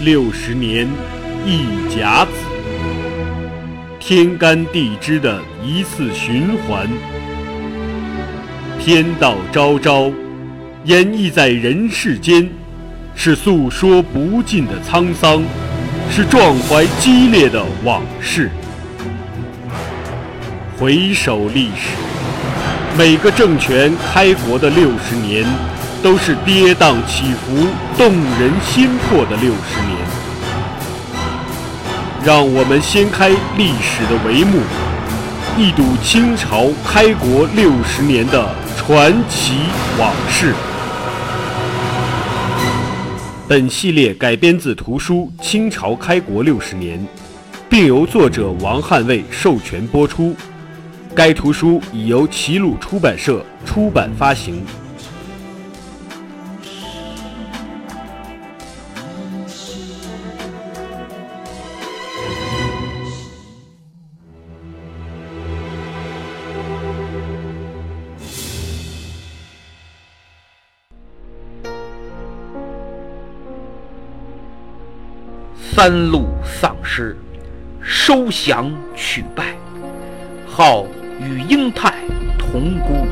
六十年一甲子，天干地支的一次循环，天道昭昭，演绎在人世间，是诉说不尽的沧桑，是壮怀激烈的往事。回首历史，每个政权开国的六十年。都是跌宕起伏、动人心魄的六十年。让我们掀开历史的帷幕，一睹清朝开国六十年的传奇往事。本系列改编自图书《清朝开国六十年》，并由作者王汉卫授权播出。该图书已由齐鲁出版社出版发行。三路丧尸，收降取败，号与英泰同孤。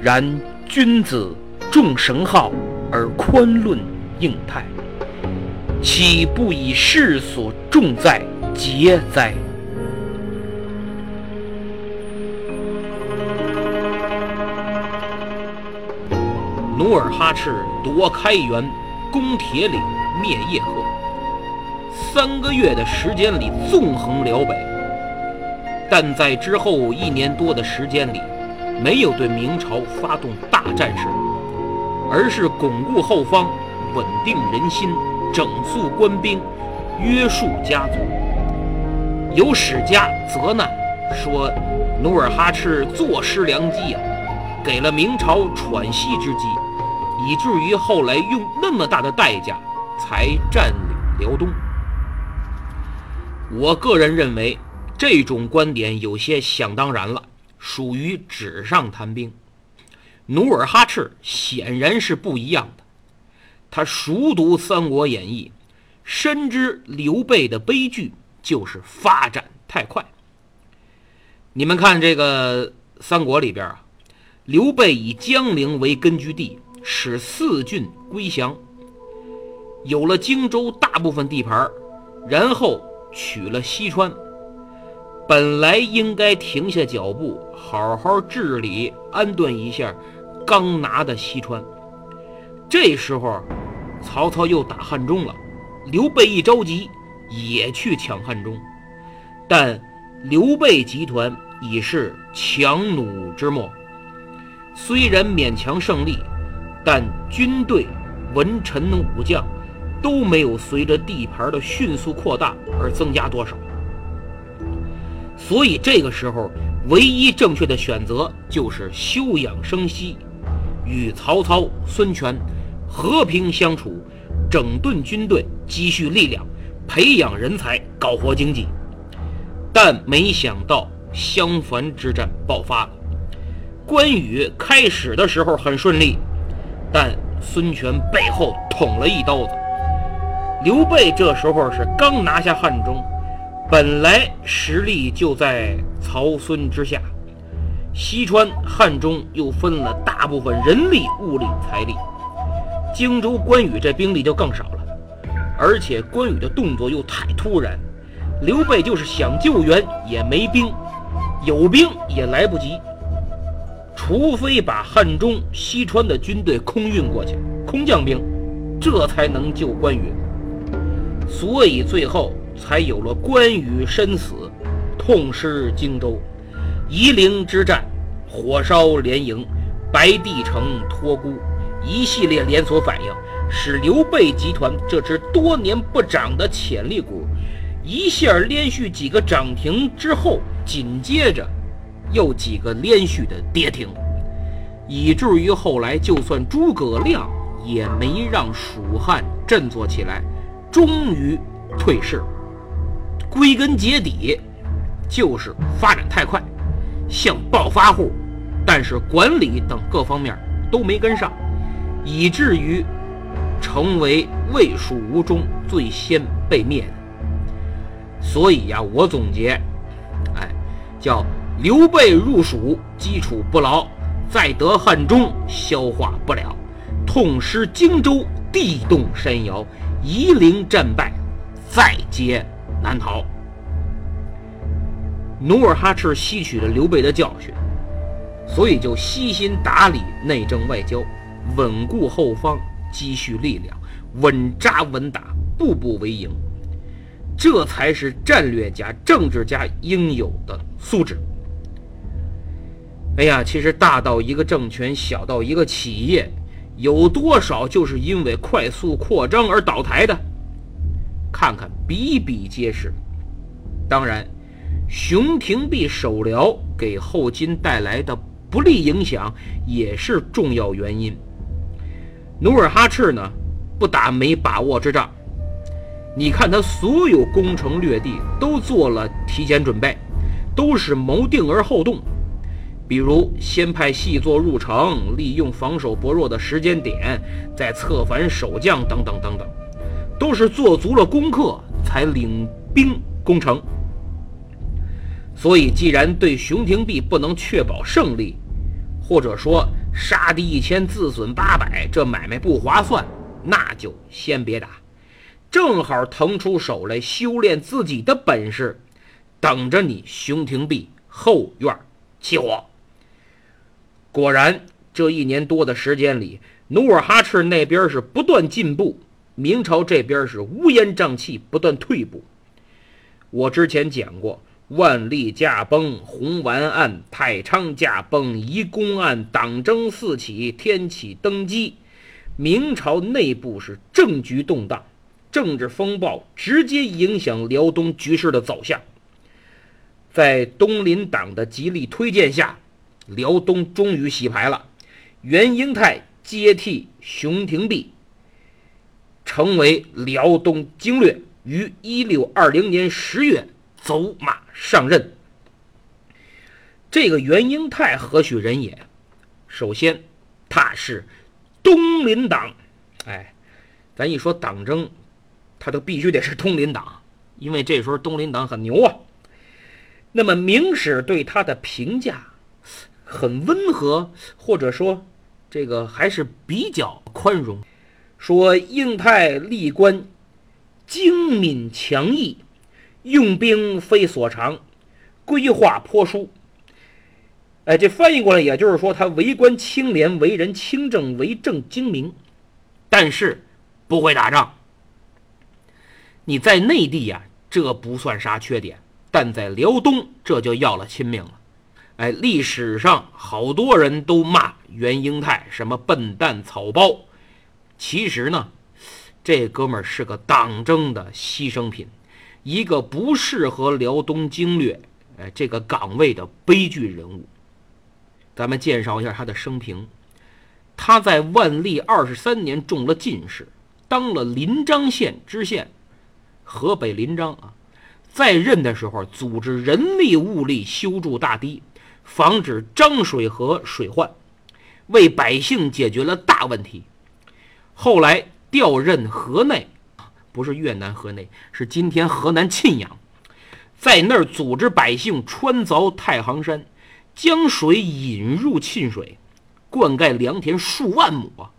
然君子重神号而宽论应泰，岂不以世所重在节哉？努尔哈赤夺开元，攻铁岭，灭叶赫。三个月的时间里纵横辽北，但在之后一年多的时间里，没有对明朝发动大战事，而是巩固后方、稳定人心、整肃官兵、约束家族。有史家责难说，努尔哈赤坐失良机呀，给了明朝喘息之机，以至于后来用那么大的代价才占领辽东。我个人认为，这种观点有些想当然了，属于纸上谈兵。努尔哈赤显然是不一样的，他熟读《三国演义》，深知刘备的悲剧就是发展太快。你们看这个三国里边啊，刘备以江陵为根据地，使四郡归降，有了荆州大部分地盘，然后。取了西川，本来应该停下脚步，好好治理安顿一下刚拿的西川。这时候，曹操又打汉中了，刘备一着急，也去抢汉中。但刘备集团已是强弩之末，虽然勉强胜利，但军队文臣武将。都没有随着地盘的迅速扩大而增加多少，所以这个时候唯一正确的选择就是休养生息，与曹操、孙权和平相处，整顿军队，积蓄力量，培养人才，搞活经济。但没想到襄樊之战爆发了，关羽开始的时候很顺利，但孙权背后捅了一刀子。刘备这时候是刚拿下汉中，本来实力就在曹孙之下，西川、汉中又分了大部分人力、物力、财力，荆州关羽这兵力就更少了，而且关羽的动作又太突然，刘备就是想救援也没兵，有兵也来不及，除非把汉中、西川的军队空运过去，空降兵，这才能救关羽。所以最后才有了关羽身死，痛失荆州，夷陵之战，火烧连营，白帝城托孤，一系列连锁反应，使刘备集团这只多年不涨的潜力股，一下连续几个涨停之后，紧接着又几个连续的跌停，以至于后来就算诸葛亮也没让蜀汉振作起来。终于退市，归根结底就是发展太快，像暴发户，但是管理等各方面都没跟上，以至于成为魏蜀吴中最先被灭的。所以呀，我总结，哎，叫刘备入蜀，基础不牢；再得汉中，消化不了；痛失荆州，地动山摇；夷陵战败，再接难逃。努尔哈赤吸取了刘备的教训，所以就悉心打理内政外交，稳固后方，积蓄力量，稳扎稳打，步步为营。这才是战略家、政治家应有的素质。哎呀，其实大到一个政权，小到一个企业，有多少就是因为快速扩张而倒台的？看看比比皆是。当然，熊廷弼守辽给后金带来的不利影响也是重要原因。努尔哈赤呢，不打没把握之仗。你看他所有攻城略地都做了提前准备，都是谋定而后动。比如先派细作入城，利用防守薄弱的时间点，再策反守将等等等等，都是做足了功课才领兵攻城。所以，既然对熊廷弼不能确保胜利，或者说杀敌一千自损八百，这买卖不划算，那就先别打。正好腾出手来修炼自己的本事，等着你熊廷弼后院起火。果然，这一年多的时间里，努尔哈赤那边是不断进步，明朝这边是乌烟瘴气，不断退步。我之前讲过，万历驾崩、红丸案、太昌驾崩、移宫案、党争四起、天启登基，明朝内部是政局动荡。政治风暴直接影响辽东局势的走向。在东林党的极力推荐下，辽东终于洗牌了。袁英泰接替熊廷弼，成为辽东经略，于一六二零年十月走马上任。这个袁英泰何许人也？首先，他是东林党。哎，咱一说党争。他都必须得是东林党，因为这时候东林党很牛啊。那么明史对他的评价很温和，或者说这个还是比较宽容，说应泰历官精敏强毅，用兵非所长，规划颇疏。哎，这翻译过来也就是说他为官清廉，为人清正，为政精明，但是不会打仗。你在内地呀，这不算啥缺点，但在辽东这就要了亲命了。哎，历史上好多人都骂袁英泰什么笨蛋草包，其实呢，这哥们儿是个党争的牺牲品，一个不适合辽东经略哎这个岗位的悲剧人物。咱们介绍一下他的生平，他在万历二十三年中了进士，当了临漳县知县。河北临漳啊，在任的时候组织人力物力修筑大堤，防止漳水河水患，为百姓解决了大问题。后来调任河内，不是越南河内，是今天河南沁阳，在那儿组织百姓穿凿太行山，将水引入沁水，灌溉良田数万亩啊。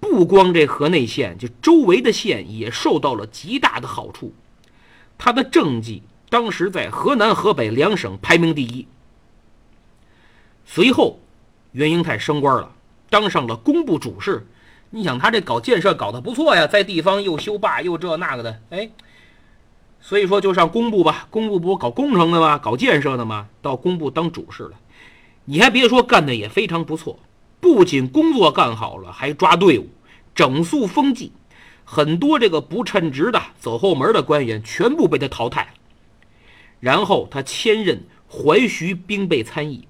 不光这河内县，就周围的县也受到了极大的好处。他的政绩当时在河南、河北两省排名第一。随后，袁英泰升官了，当上了工部主事。你想，他这搞建设搞得不错呀，在地方又修坝又这那个的，哎，所以说就上工部吧。工部不搞工程的吗？搞建设的吗？到工部当主事了。你还别说，干的也非常不错。不仅工作干好了，还抓队伍，整肃风纪，很多这个不称职的、走后门的官员全部被他淘汰了。然后他迁任淮徐兵备参议。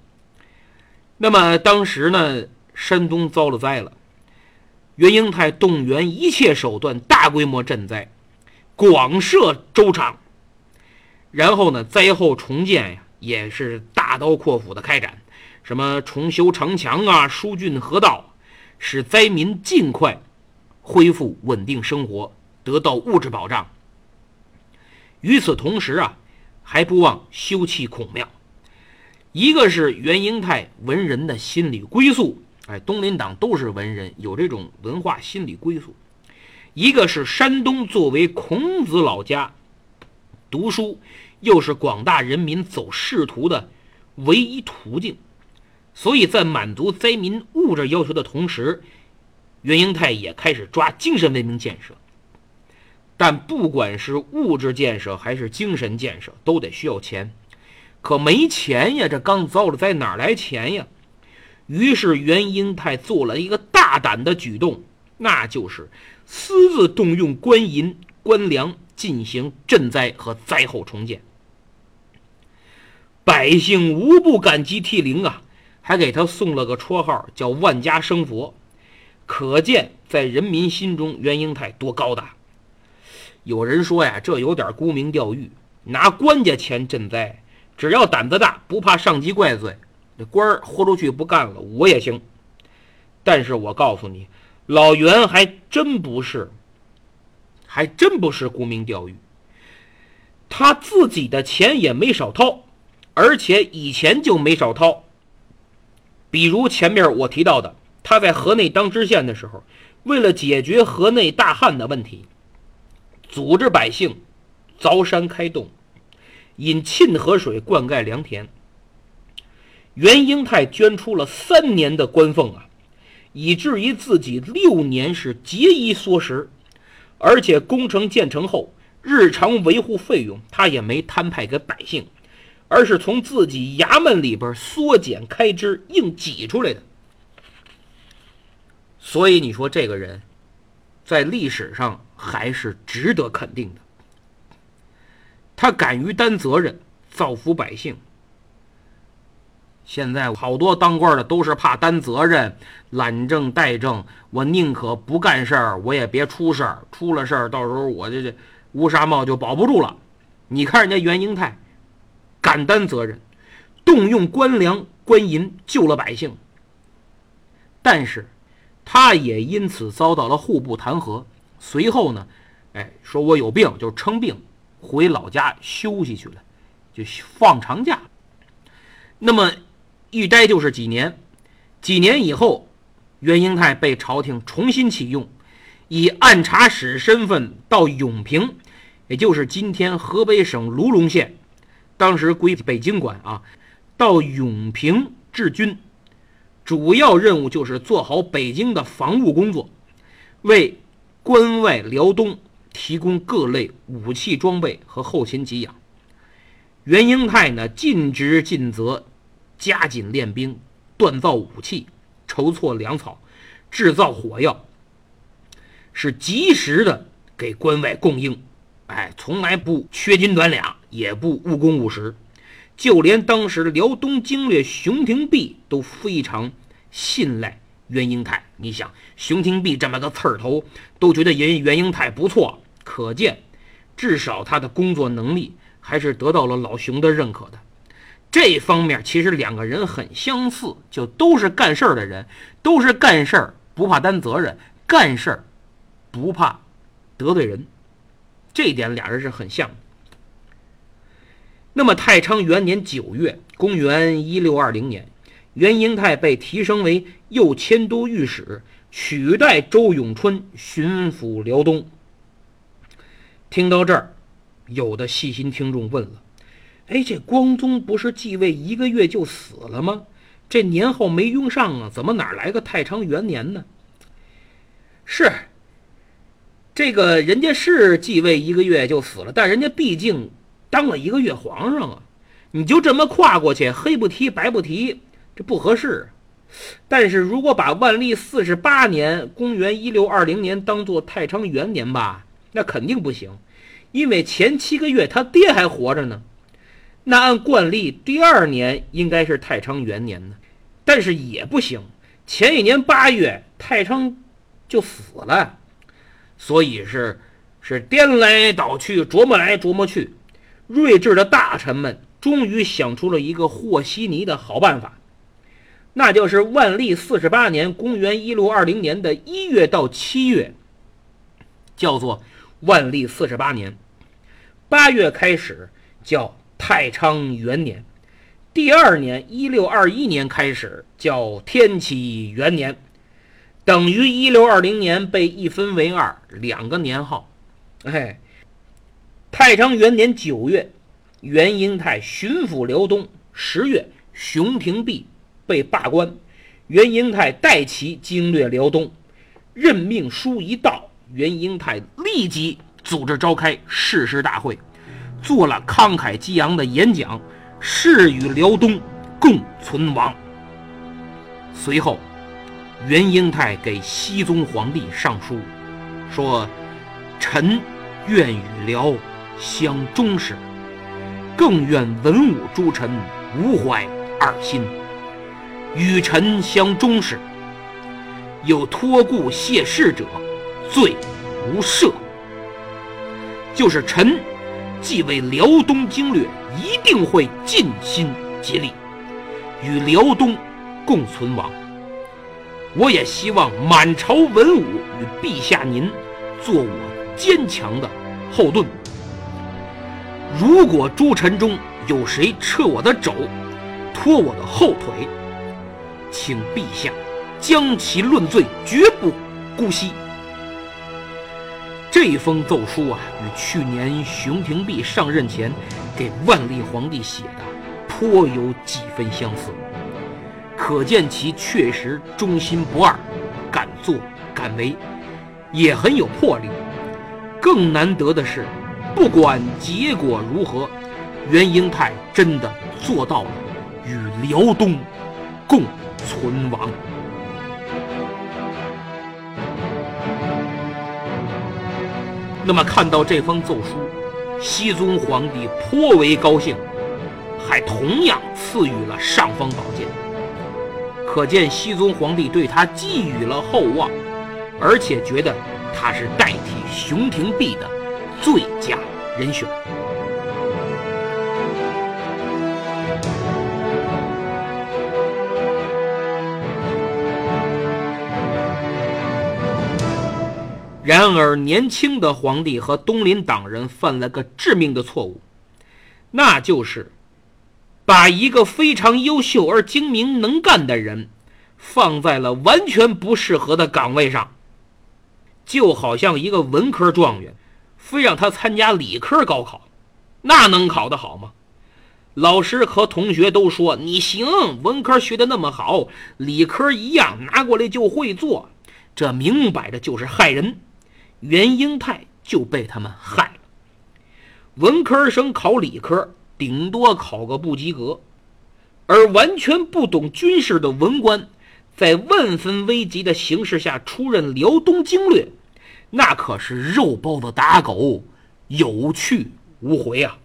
那么当时呢，山东遭了灾了，袁英泰动员一切手段，大规模赈灾，广设粥厂。然后呢，灾后重建呀，也是大刀阔斧的开展。什么重修城墙啊，疏浚河道，使灾民尽快恢复稳定生活，得到物质保障。与此同时啊，还不忘修葺孔庙。一个是袁英泰文人的心理归宿，哎，东林党都是文人，有这种文化心理归宿。一个是山东作为孔子老家，读书又是广大人民走仕途的唯一途径，所以在满足灾民物质要求的同时，袁英泰也开始抓精神文明建设。但不管是物质建设还是精神建设，都得需要钱，可没钱呀！这刚遭了灾，哪来钱呀？于是袁英泰做了一个大胆的举动，那就是私自动用官银官粮进行赈灾和灾后重建。百姓无不感激涕零啊，还给他送了个绰号叫“万家生佛”，可见在人民心中袁英泰多高大。有人说呀，这有点沽名钓誉，拿官家钱赈灾，只要胆子大，不怕上级怪罪，这官儿豁出去不干了，我也行。但是我告诉你，老袁还真不是，还真不是沽名钓誉，他自己的钱也没少掏，而且以前就没少掏。比如前面我提到的，他在河内当知县的时候，为了解决河内大旱的问题。组织百姓凿山开洞，引沁河水灌溉良田。袁英泰捐出了三年的官俸啊，以至于自己六年是节衣缩食，而且工程建成后，日常维护费用他也没摊派给百姓，而是从自己衙门里边缩减开支硬挤出来的。所以你说这个人，在历史上。还是值得肯定的。他敢于担责任，造福百姓。现在好多当官的都是怕担责任，懒政怠政。我宁可不干事儿，我也别出事儿。出了事儿，到时候我这这乌纱帽就保不住了。你看人家袁英泰，敢担责任，动用官粮官银救了百姓。但是，他也因此遭到了户部弹劾。随后呢，哎，说我有病，就称病回老家休息去了，就放长假。那么一待就是几年，几年以后，袁英泰被朝廷重新启用，以按察使身份到永平，也就是今天河北省卢龙县，当时归北京管啊，到永平治军，主要任务就是做好北京的防务工作，为。关外辽东提供各类武器装备和后勤给养。袁英泰呢，尽职尽责，加紧练兵，锻造武器，筹措粮草，制造火药，是及时的给关外供应。哎，从来不缺斤短两，也不误工误时。就连当时的辽东经略熊廷弼都非常信赖。袁英泰，你想熊廷弼这么个刺儿头，都觉得袁袁英泰不错，可见至少他的工作能力还是得到了老熊的认可的。这方面其实两个人很相似，就都是干事儿的人，都是干事儿不怕担责任，干事儿不怕得罪人，这一点俩人是很像的。那么太昌元年九月，公元一六二零年。袁英泰被提升为右迁都御史，取代周永春巡抚辽东。听到这儿，有的细心听众问了：“哎，这光宗不是继位一个月就死了吗？这年号没用上啊，怎么哪来个太昌元年呢？”是，这个人家是继位一个月就死了，但人家毕竟当了一个月皇上啊，你就这么跨过去，黑不提白不提。这不合适，但是如果把万历四十八年（公元一六二零年）当做太昌元年吧，那肯定不行，因为前七个月他爹还活着呢。那按惯例，第二年应该是太昌元年呢，但是也不行，前一年八月太昌就死了，所以是是颠来倒去，琢磨来琢磨去，睿智的大臣们终于想出了一个和稀泥的好办法。那就是万历四十八年（公元一六二零年）的一月到七月，叫做万历四十八年。八月开始叫太昌元年，第二年一六二一年开始叫天启元年，等于一六二零年被一分为二，两个年号。哎，太昌元年九月，袁英泰巡抚辽东；十月，熊廷弼被罢官，袁英泰代其经略辽东。任命书一到，袁英泰立即组织召开誓师大会，做了慷慨激昂的演讲，誓与辽东共存亡。随后，袁英泰给熹宗皇帝上书，说：“臣愿与辽相忠实，更愿文武诸臣无怀二心，与臣相忠实。”有托故谢世者，罪无赦。就是臣既为辽东经略，一定会尽心竭力，与辽东共存亡。我也希望满朝文武与陛下您做我坚强的后盾。如果诸臣中有谁撤我的肘，拖我的后腿，请陛下。将其论罪，绝不姑息。这封奏书啊，与去年熊廷弼上任前给万历皇帝写的颇有几分相似，可见其确实忠心不二，敢作敢为，也很有魄力。更难得的是，不管结果如何，袁英泰真的做到了与辽东共存亡。那么看到这封奏书，熹宗皇帝颇为高兴，还同样赐予了尚方宝剑。可见熹宗皇帝对他寄予了厚望，而且觉得他是代替熊廷弼的最佳人选。然而，年轻的皇帝和东林党人犯了个致命的错误，那就是把一个非常优秀而精明能干的人放在了完全不适合的岗位上，就好像一个文科状元，非让他参加理科高考，那能考得好吗？老师和同学都说你行，文科学的那么好，理科一样拿过来就会做，这明摆着就是害人。袁英泰就被他们害了。文科生考理科，顶多考个不及格；而完全不懂军事的文官，在万分危急的形势下出任辽东经略，那可是肉包子打狗，有去无回啊！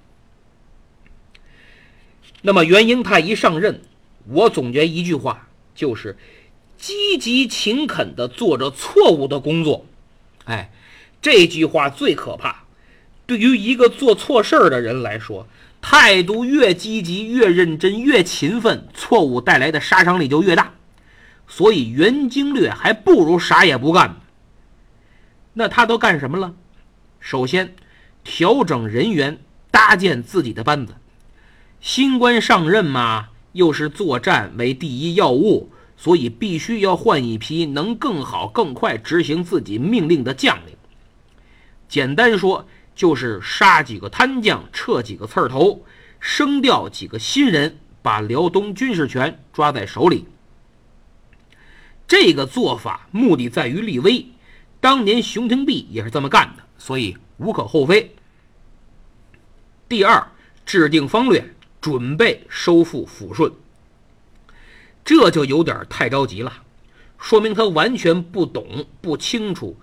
那么袁英泰一上任，我总结一句话，就是积极勤恳地做着错误的工作。哎。这句话最可怕。对于一个做错事儿的人来说，态度越积极、越认真、越勤奋，错误带来的杀伤力就越大。所以袁经略还不如啥也不干。那他都干什么了？首先，调整人员，搭建自己的班子。新官上任嘛，又是作战为第一要务，所以必须要换一批能更好、更快执行自己命令的将领。简单说，就是杀几个贪将，撤几个刺儿头，升调几个新人，把辽东军事权抓在手里。这个做法目的在于立威，当年熊廷弼也是这么干的，所以无可厚非。第二，制定方略，准备收复抚顺，这就有点太着急了，说明他完全不懂、不清楚。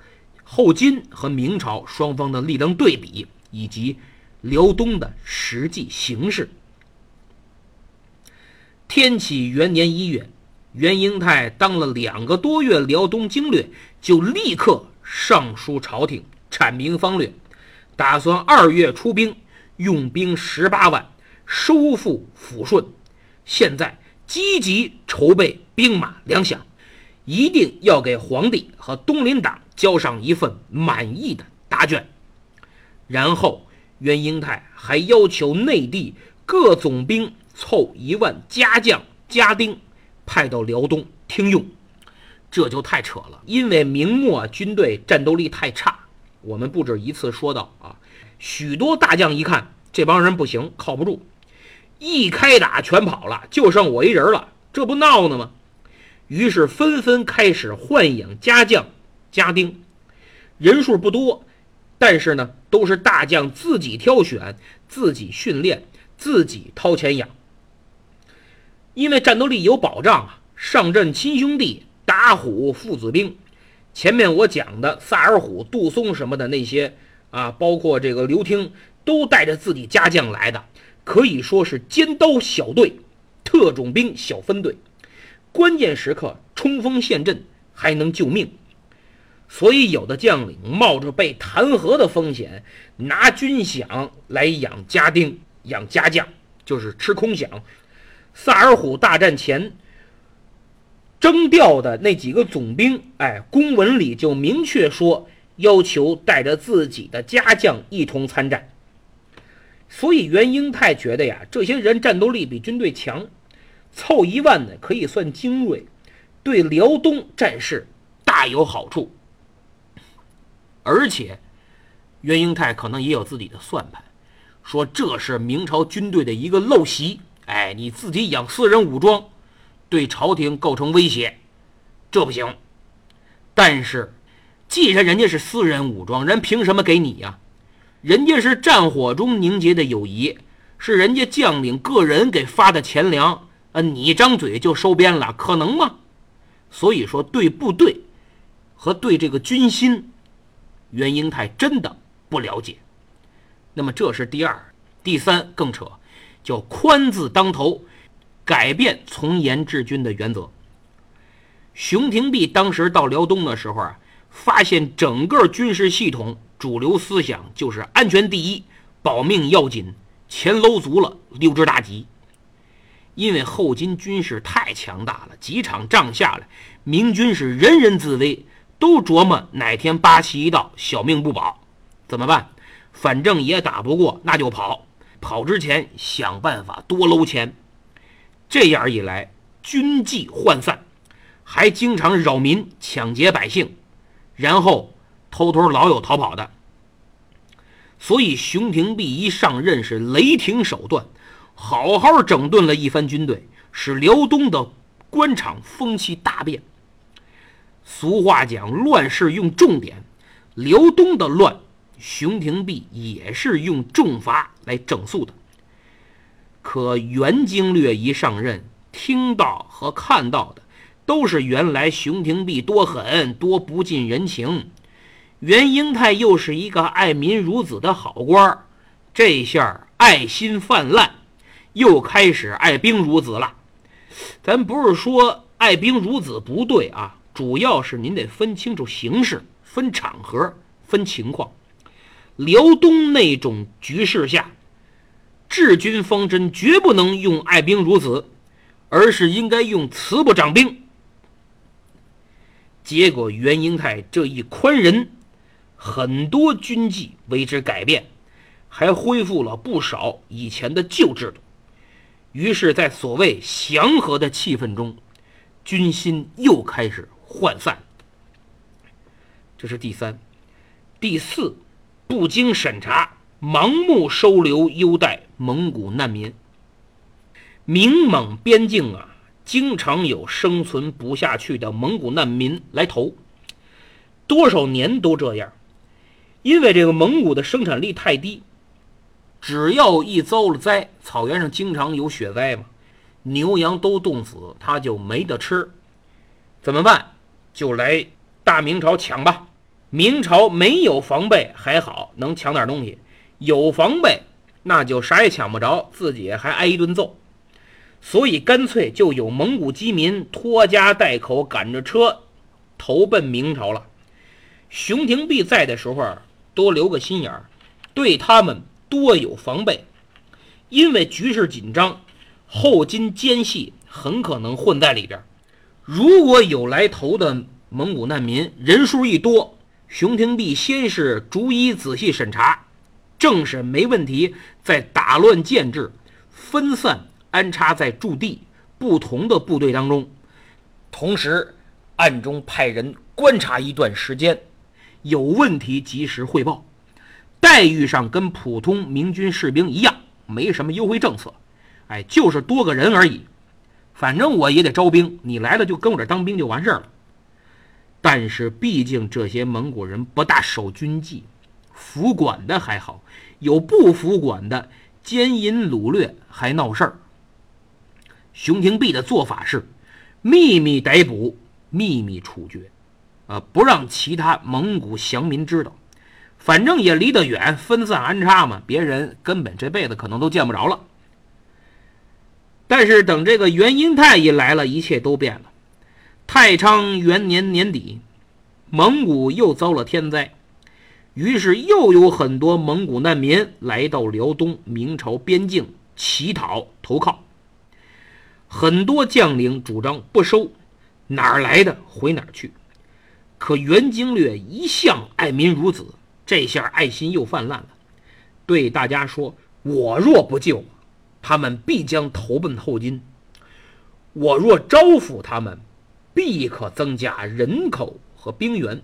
后金和明朝双方的力量对比，以及辽东的实际形势。天启元年一月，袁英泰当了两个多月辽东经略，就立刻上书朝廷，阐明方略，打算二月出兵，用兵十八万，收复抚顺。现在积极筹备兵马粮饷，一定要给皇帝和东林党。交上一份满意的答卷。然后袁英泰还要求内地各总兵凑一万家将家丁，派到辽东听用。这就太扯了，因为明末军队战斗力太差。我们不止一次说到啊，许多大将一看这帮人不行，靠不住，一开打全跑了，就剩我一人了，这不闹呢吗？于是纷纷开始豢养家将家丁，人数不多，但是呢，都是大将自己挑选、自己训练、自己掏钱养，因为战斗力有保障啊，上阵亲兄弟。打虎父子兵，前面我讲的萨尔虎、杜松什么的那些啊，包括这个刘听，都带着自己家将来的，可以说是尖刀小队、特种兵小分队，关键时刻冲锋陷阵还能救命。所以有的将领冒着被弹劾的风险，拿军饷来养家丁、养家将，就是吃空饷。萨尔虎大战前。征调的那几个总兵，哎，公文里就明确说要求带着自己的家将一同参战。所以袁英泰觉得呀，这些人战斗力比军队强，凑一万呢可以算精锐，对辽东战事大有好处。而且袁英泰可能也有自己的算盘，说这是明朝军队的一个陋习，哎，你自己养私人武装。对朝廷构成威胁，这不行。但是，既然人家是私人武装，人凭什么给你呀？人家是战火中凝结的友谊，是人家将领个人给发的钱粮啊！你张嘴就收编了，可能吗？所以说，对部队和对这个军心，袁英泰真的不了解。那么，这是第二、第三更扯，叫宽字当头。改变从严治军的原则。熊廷弼当时到辽东的时候啊，发现整个军事系统主流思想就是安全第一，保命要紧，钱搂足了，溜之大吉。因为后金军事太强大了，几场仗下来，明军是人人自危，都琢磨哪天八旗一到，小命不保，怎么办？反正也打不过，那就跑。跑之前想办法多搂钱。这样一来，军纪涣散，还经常扰民、抢劫百姓，然后偷偷老有逃跑的。所以，熊廷弼一上任是雷霆手段，好好整顿了一番军队，使辽东的官场风气大变。俗话讲，乱世用重典，辽东的乱，熊廷弼也是用重罚来整肃的。可袁经略一上任，听到和看到的都是原来熊廷弼多狠、多不近人情。袁英泰又是一个爱民如子的好官儿，这下爱心泛滥，又开始爱兵如子了。咱不是说爱兵如子不对啊，主要是您得分清楚形势、分场合、分情况。辽东那种局势下。治军方针绝不能用爱兵如子，而是应该用慈不掌兵。结果袁英泰这一宽仁，很多军纪为之改变，还恢复了不少以前的旧制度。于是，在所谓祥和的气氛中，军心又开始涣散。这是第三、第四，不经审查。盲目收留优待蒙古难民，明蒙边境啊，经常有生存不下去的蒙古难民来投，多少年都这样。因为这个蒙古的生产力太低，只要一遭了灾，草原上经常有雪灾嘛，牛羊都冻死，他就没得吃，怎么办？就来大明朝抢吧。明朝没有防备还好，能抢点东西。有防备，那就啥也抢不着，自己还挨一顿揍，所以干脆就有蒙古饥民拖家带口赶着车投奔明朝了。熊廷弼在的时候多留个心眼儿，对他们多有防备，因为局势紧张，后金奸细很可能混在里边。如果有来投的蒙古难民人数一多，熊廷弼先是逐一仔细审查，政审没问题，再打乱建制，分散安插在驻地不同的部队当中，同时暗中派人观察一段时间，有问题及时汇报。待遇上跟普通明军士兵一样，没什么优惠政策，哎，就是多个人而已。反正我也得招兵，你来了就跟我这当兵就完事儿了。但是毕竟这些蒙古人不大守军纪，服管的还好，有不服管的，奸淫掳掠还闹事儿。熊廷弼的做法是秘密逮捕、秘密处决，啊，不让其他蒙古降民知道。反正也离得远，分散安插嘛，别人根本这辈子可能都见不着了。但是等这个元英泰一来了，一切都变了。太昌元年年底，蒙古又遭了天灾，于是又有很多蒙古难民来到辽东明朝边境乞讨投靠。很多将领主张不收，哪儿来的回哪儿去。可元经略一向爱民如子。这下爱心又泛滥了，对大家说：“我若不救，他们必将投奔后金；我若招抚他们，必可增加人口和兵源。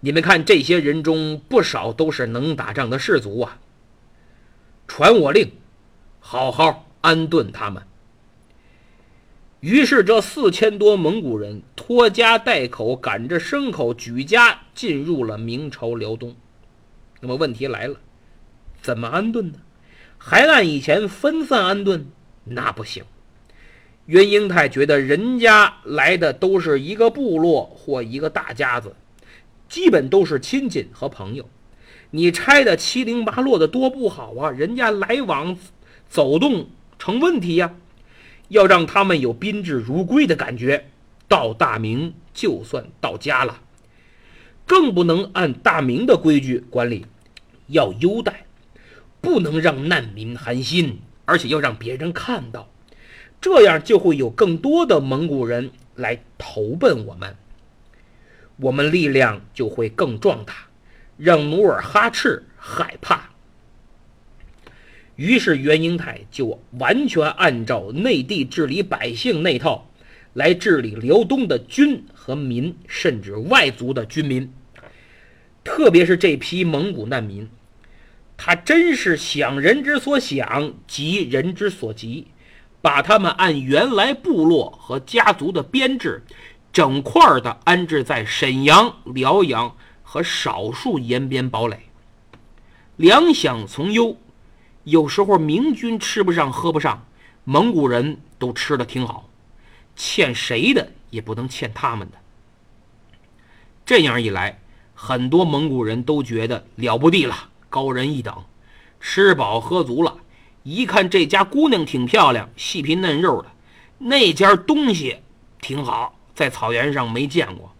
你们看，这些人中不少都是能打仗的士卒啊！传我令，好好安顿他们。”于是，这四千多蒙古人拖家带口，赶着牲口，举家进入了明朝辽东。那么问题来了，怎么安顿呢？还按以前分散安顿？那不行。袁英泰觉得人家来的都是一个部落或一个大家子，基本都是亲戚和朋友，你拆的七零八落的多不好啊！人家来往走动成问题呀。要让他们有宾至如归的感觉，到大明就算到家了，更不能按大明的规矩管理，要优待，不能让难民寒心，而且要让别人看到，这样就会有更多的蒙古人来投奔我们，我们力量就会更壮大，让努尔哈赤害怕。于是袁英泰就完全按照内地治理百姓那套来治理辽东的军和民，甚至外族的军民，特别是这批蒙古难民，他真是想人之所想，急人之所急，把他们按原来部落和家族的编制，整块的安置在沈阳、辽阳和少数延边堡垒，粮饷从优。有时候明军吃不上喝不上，蒙古人都吃的挺好，欠谁的也不能欠他们的。这样一来，很多蒙古人都觉得了不地了，高人一等，吃饱喝足了。一看这家姑娘挺漂亮，细皮嫩肉的，那家东西挺好，在草原上没见过。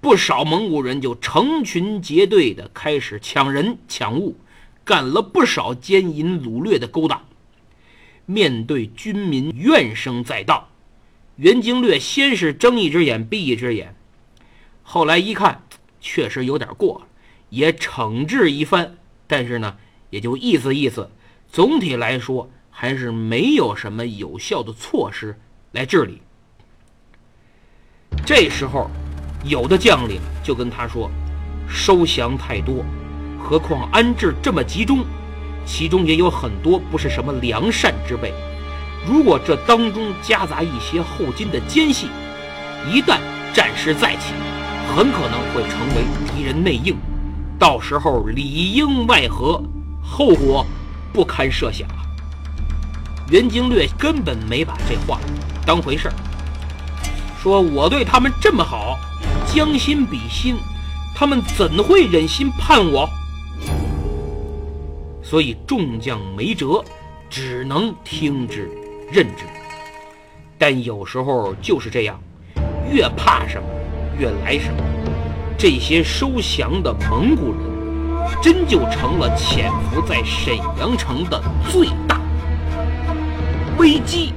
不少蒙古人就成群结队的开始抢人抢物。干了不少奸淫掳掠的勾当，面对军民怨声载道，袁经略先是睁一只眼闭一只眼，后来一看确实有点过了，也惩治一番，但是呢，也就意思意思，总体来说还是没有什么有效的措施来治理。这时候，有的将领就跟他说：“收降太多。”何况安置这么集中，其中也有很多不是什么良善之辈。如果这当中夹杂一些后金的奸细，一旦战事再起，很可能会成为敌人内应，到时候里应外合，后果不堪设想啊！袁经略根本没把这话当回事儿，说我对他们这么好，将心比心，他们怎会忍心叛我？所以众将没辙，只能听之任之。但有时候就是这样，越怕什么，越来什么。这些收降的蒙古人，真就成了潜伏在沈阳城的最大危机。